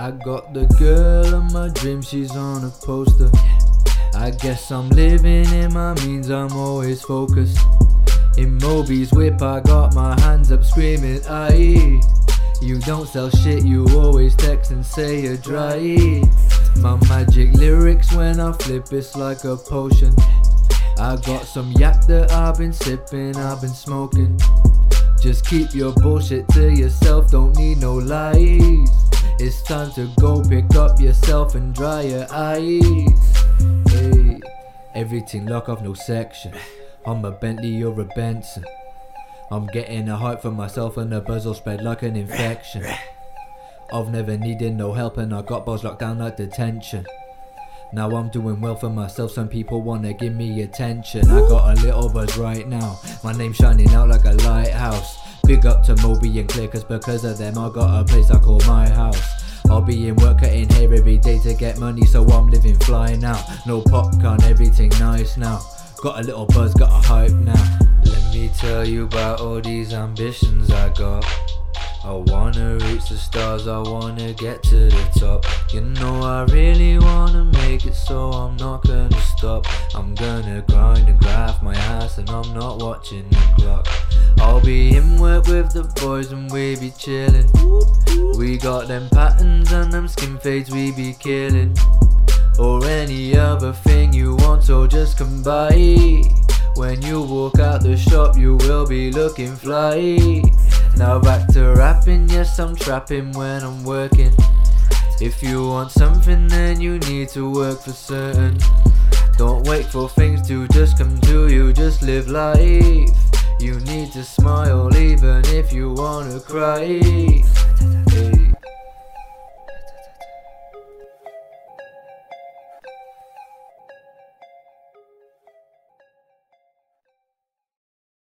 I got the girl of my dreams, she's on a poster. I guess I'm living in my means, I'm always focused. In Moby's whip, I got my hands up screaming, aye. You don't sell shit, you always text and say you're dry. My magic lyrics when I flip, it's like a potion. I got some yak that I've been sipping, I've been smoking. Just keep your bullshit to yourself, don't need no lies. It's time to go pick up yourself and dry your eyes. Hey, everything lock off, no section. I'm a Bentley, you're a Benson. I'm getting a hype for myself and the buzz will spread like an infection. I've never needed no help and I got balls locked down like detention. Now I'm doing well for myself, some people wanna give me attention. I got a little buzz right now, my name shining out like a lighthouse. Big up to Moby and cause because of them I got a place I call my house. I'll be in work cutting hair every day to get money, so I'm living fly now. No popcorn, everything nice now. Got a little buzz, got a hype now. Let me tell you about all these ambitions I got. I wanna reach the stars, I wanna get to the top. You know, I really wanna make it, so I'm not gonna stop. I'm gonna grind and graft my ass, and I'm not watching the clock. I'll be in work with the boys, and we be chillin'. We got them patterns and them skin fades, we be killing. Or any other thing you want, so just come by. When you walk out the shop, you will be looking fly. Now back to rapping, yes, I'm trapping when I'm working. If you want something, then you need to work for certain. Don't wait for things to just come to you, just live life. You need to smile even if you wanna cry.